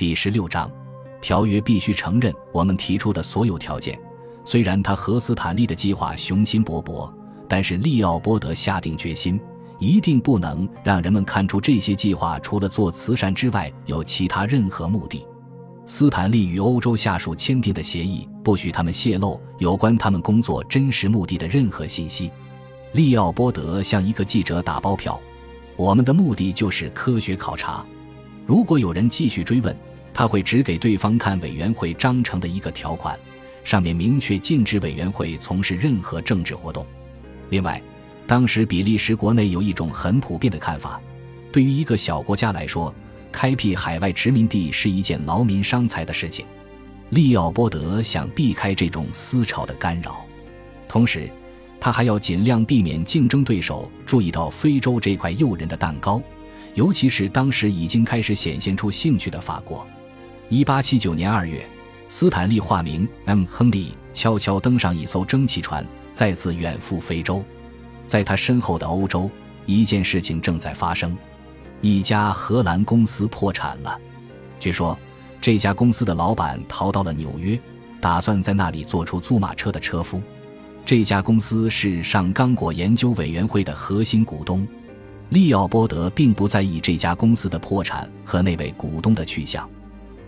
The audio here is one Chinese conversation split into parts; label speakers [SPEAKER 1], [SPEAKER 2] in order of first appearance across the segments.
[SPEAKER 1] 第十六章，条约必须承认我们提出的所有条件。虽然他和斯坦利的计划雄心勃勃，但是利奥波德下定决心，一定不能让人们看出这些计划除了做慈善之外有其他任何目的。斯坦利与欧洲下属签订的协议不许他们泄露有关他们工作真实目的的任何信息。利奥波德向一个记者打包票：“我们的目的就是科学考察。如果有人继续追问，他会只给对方看委员会章程的一个条款。”上面明确禁止委员会从事任何政治活动。另外，当时比利时国内有一种很普遍的看法：对于一个小国家来说，开辟海外殖民地是一件劳民伤财的事情。利奥波德想避开这种思潮的干扰，同时，他还要尽量避免竞争对手注意到非洲这块诱人的蛋糕，尤其是当时已经开始显现出兴趣的法国。一八七九年二月。斯坦利化名 M. 亨利，悄悄登上一艘蒸汽船，再次远赴非洲。在他身后的欧洲，一件事情正在发生：一家荷兰公司破产了。据说，这家公司的老板逃到了纽约，打算在那里做出租马车的车夫。这家公司是上刚果研究委员会的核心股东。利奥波德并不在意这家公司的破产和那位股东的去向。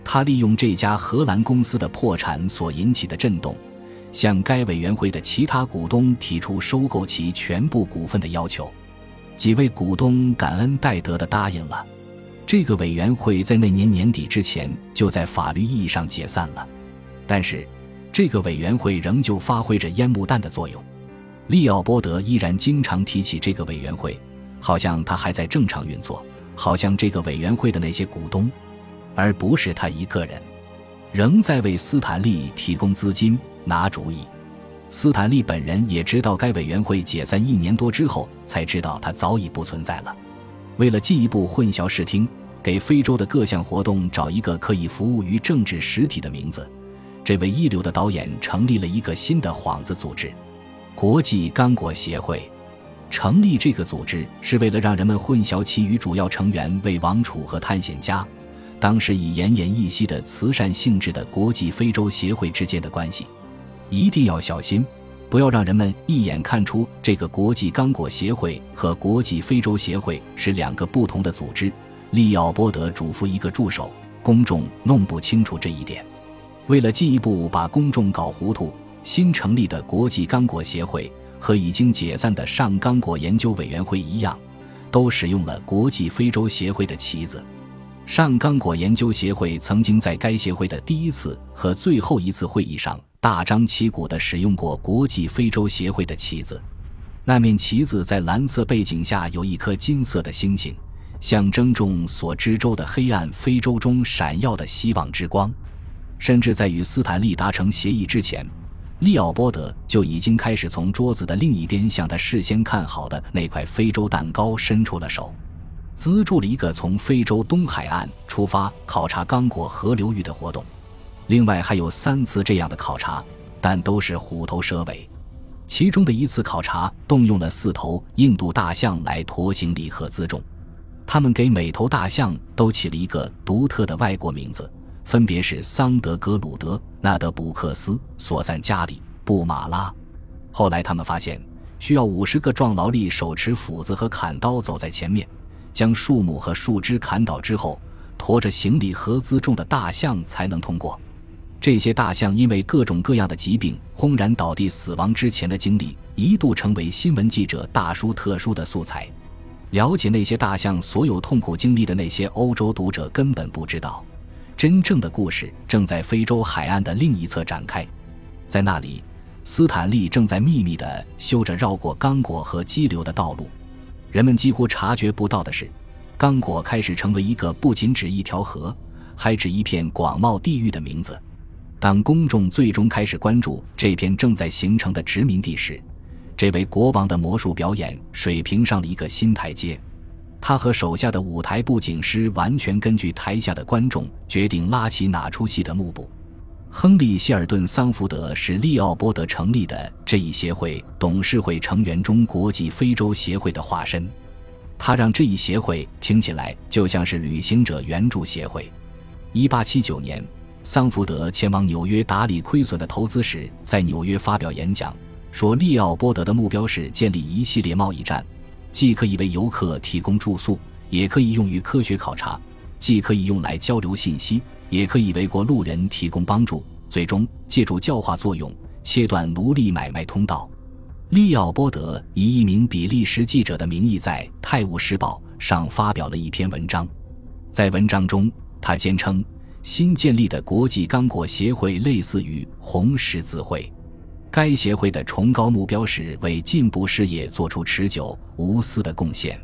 [SPEAKER 1] 他利用这家荷兰公司的破产所引起的震动，向该委员会的其他股东提出收购其全部股份的要求。几位股东感恩戴德的答应了。这个委员会在那年年底之前就在法律意义上解散了，但是这个委员会仍旧发挥着烟幕弹的作用。利奥波德依然经常提起这个委员会，好像他还在正常运作，好像这个委员会的那些股东。而不是他一个人，仍在为斯坦利提供资金、拿主意。斯坦利本人也知道，该委员会解散一年多之后，才知道他早已不存在了。为了进一步混淆视听，给非洲的各项活动找一个可以服务于政治实体的名字，这位一流的导演成立了一个新的幌子组织——国际刚果协会。成立这个组织是为了让人们混淆其与主要成员为王储和探险家。当时已奄奄一息的慈善性质的国际非洲协会之间的关系，一定要小心，不要让人们一眼看出这个国际刚果协会和国际非洲协会是两个不同的组织。利奥波德嘱咐一个助手：公众弄不清楚这一点。为了进一步把公众搞糊涂，新成立的国际刚果协会和已经解散的上刚果研究委员会一样，都使用了国际非洲协会的旗子。上刚果研究协会曾经在该协会的第一次和最后一次会议上大张旗鼓地使用过国际非洲协会的旗子。那面旗子在蓝色背景下有一颗金色的星星，象征众所知州的黑暗非洲中闪耀的希望之光。甚至在与斯坦利达成协议之前，利奥波德就已经开始从桌子的另一边向他事先看好的那块非洲蛋糕伸出了手。资助了一个从非洲东海岸出发考察刚果河流域的活动，另外还有三次这样的考察，但都是虎头蛇尾。其中的一次考察动用了四头印度大象来驮行李和辎重，他们给每头大象都起了一个独特的外国名字，分别是桑德格鲁德、纳德布克斯、索赞加里、布马拉。后来他们发现，需要五十个壮劳力手持斧子和砍刀走在前面。将树木和树枝砍倒之后，驮着行李和辎重的大象才能通过。这些大象因为各种各样的疾病轰然倒地死亡之前的经历，一度成为新闻记者大书特书的素材。了解那些大象所有痛苦经历的那些欧洲读者根本不知道，真正的故事正在非洲海岸的另一侧展开。在那里，斯坦利正在秘密地修着绕过刚果和激流的道路。人们几乎察觉不到的是，刚果开始成为一个不仅指一条河，还指一片广袤地域的名字。当公众最终开始关注这片正在形成的殖民地时，这位国王的魔术表演水平上了一个新台阶。他和手下的舞台布景师完全根据台下的观众决定拉起哪出戏的幕布。亨利·希尔顿·桑福德是利奥波德成立的这一协会董事会成员中国际非洲协会的化身，他让这一协会听起来就像是旅行者援助协会。一八七九年，桑福德前往纽约打理亏损的投资时，在纽约发表演讲，说利奥波德的目标是建立一系列贸易站，既可以为游客提供住宿，也可以用于科学考察，既可以用来交流信息，也可以为过路人提供帮助。最终，借助教化作用，切断奴隶买卖通道。利奥波德以一名比利时记者的名义在《泰晤士报》上发表了一篇文章，在文章中，他坚称新建立的国际刚果协会类似于红十字会，该协会的崇高目标是为进步事业做出持久无私的贡献。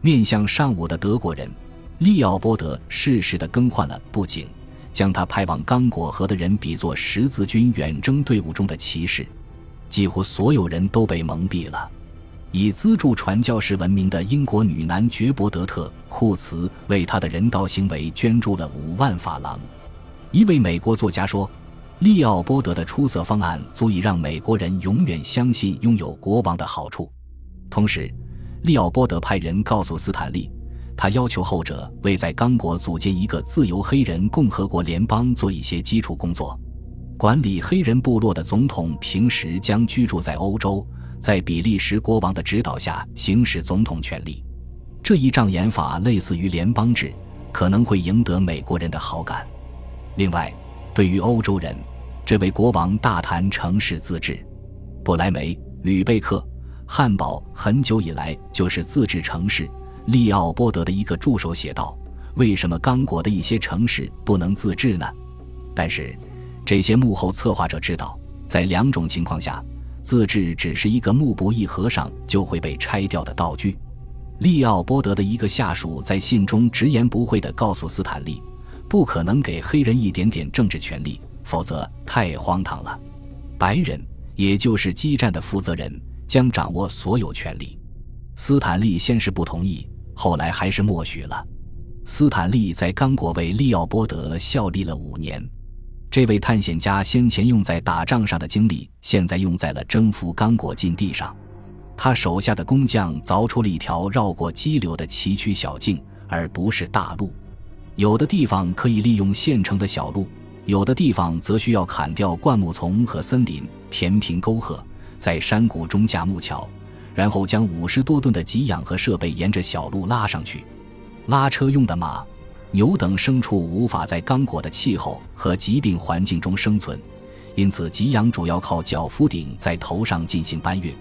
[SPEAKER 1] 面向上午的德国人，利奥波德适时地更换了布景。将他派往刚果河的人比作十字军远征队伍中的骑士，几乎所有人都被蒙蔽了。以资助传教士闻名的英国女男爵伯德特·库茨为他的人道行为捐助了五万法郎。一位美国作家说：“利奥波德的出色方案足以让美国人永远相信拥有国王的好处。”同时，利奥波德派人告诉斯坦利。他要求后者为在刚果组建一个自由黑人共和国联邦做一些基础工作。管理黑人部落的总统平时将居住在欧洲，在比利时国王的指导下行使总统权力。这一障眼法类似于联邦制，可能会赢得美国人的好感。另外，对于欧洲人，这位国王大谈城市自治。不莱梅、吕贝克、汉堡很久以来就是自治城市。利奥波德的一个助手写道：“为什么刚果的一些城市不能自治呢？”但是，这些幕后策划者知道，在两种情况下，自治只是一个幕布一合上就会被拆掉的道具。利奥波德的一个下属在信中直言不讳地告诉斯坦利：“不可能给黑人一点点政治权利，否则太荒唐了。白人，也就是基站的负责人，将掌握所有权利。”斯坦利先是不同意，后来还是默许了。斯坦利在刚果为利奥波德效力了五年。这位探险家先前用在打仗上的精力，现在用在了征服刚果禁地上。他手下的工匠凿出了一条绕过激流的崎岖小径，而不是大路。有的地方可以利用现成的小路，有的地方则需要砍掉灌木丛和森林，填平沟壑，在山谷中架木桥。然后将五十多吨的给养和设备沿着小路拉上去。拉车用的马、牛等牲畜无法在刚果的气候和疾病环境中生存，因此给养主要靠脚夫顶在头上进行搬运。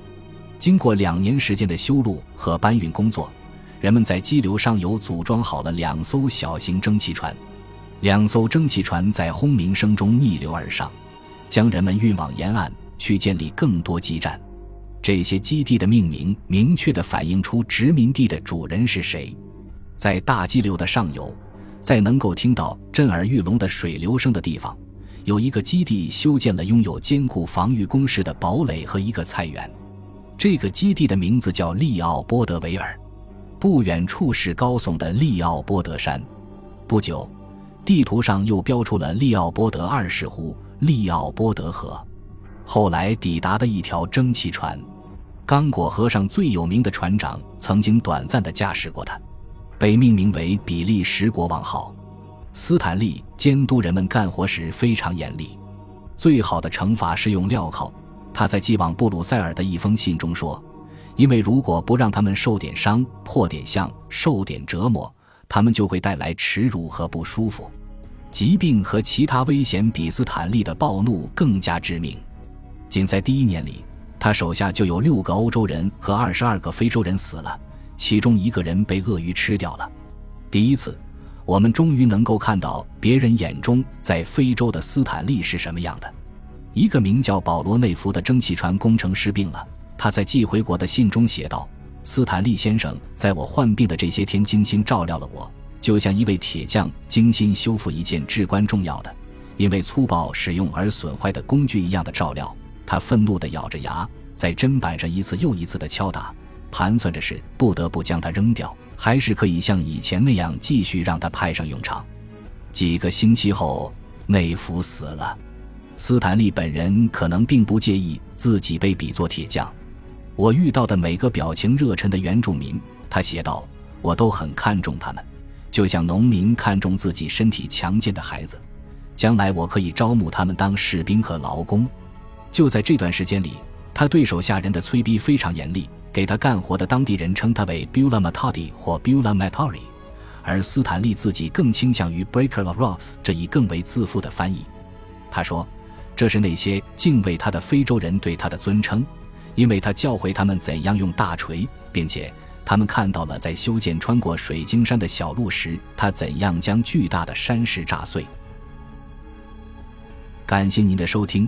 [SPEAKER 1] 经过两年时间的修路和搬运工作，人们在激流上游组装好了两艘小型蒸汽船。两艘蒸汽船在轰鸣声中逆流而上，将人们运往沿岸去建立更多基站。这些基地的命名明确地反映出殖民地的主人是谁。在大激流的上游，在能够听到震耳欲聋的水流声的地方，有一个基地修建了拥有坚固防御工事的堡垒和一个菜园。这个基地的名字叫利奥波德维尔。不远处是高耸的利奥波德山。不久，地图上又标出了利奥波德二世湖、利奥波德河。后来抵达的一条蒸汽船，刚果河上最有名的船长曾经短暂地驾驶过它，被命名为比利时国王号。斯坦利监督人们干活时非常严厉，最好的惩罚是用镣铐。他在寄往布鲁塞尔的一封信中说：“因为如果不让他们受点伤、破点相、受点折磨，他们就会带来耻辱和不舒服。疾病和其他危险比斯坦利的暴怒更加致命。”仅在第一年里，他手下就有六个欧洲人和二十二个非洲人死了，其中一个人被鳄鱼吃掉了。第一次，我们终于能够看到别人眼中在非洲的斯坦利是什么样的。一个名叫保罗内弗的蒸汽船工程师病了，他在寄回国的信中写道：“斯坦利先生在我患病的这些天精心照料了我，就像一位铁匠精心修复一件至关重要的、因为粗暴使用而损坏的工具一样的照料。”他愤怒地咬着牙，在砧板上一次又一次地敲打，盘算着是不得不将它扔掉，还是可以像以前那样继续让它派上用场。几个星期后，内弗死了。斯坦利本人可能并不介意自己被比作铁匠。我遇到的每个表情热忱的原住民，他写道，我都很看重他们，就像农民看重自己身体强健的孩子。将来我可以招募他们当士兵和劳工。就在这段时间里，他对手下人的催逼非常严厉，给他干活的当地人称他为 Bula Matadi 或 Bula Matari，而斯坦利自己更倾向于 Breaker of Rocks 这一更为自负的翻译。他说：“这是那些敬畏他的非洲人对他的尊称，因为他教会他们怎样用大锤，并且他们看到了在修建穿过水晶山的小路时，他怎样将巨大的山石炸碎。”感谢您的收听，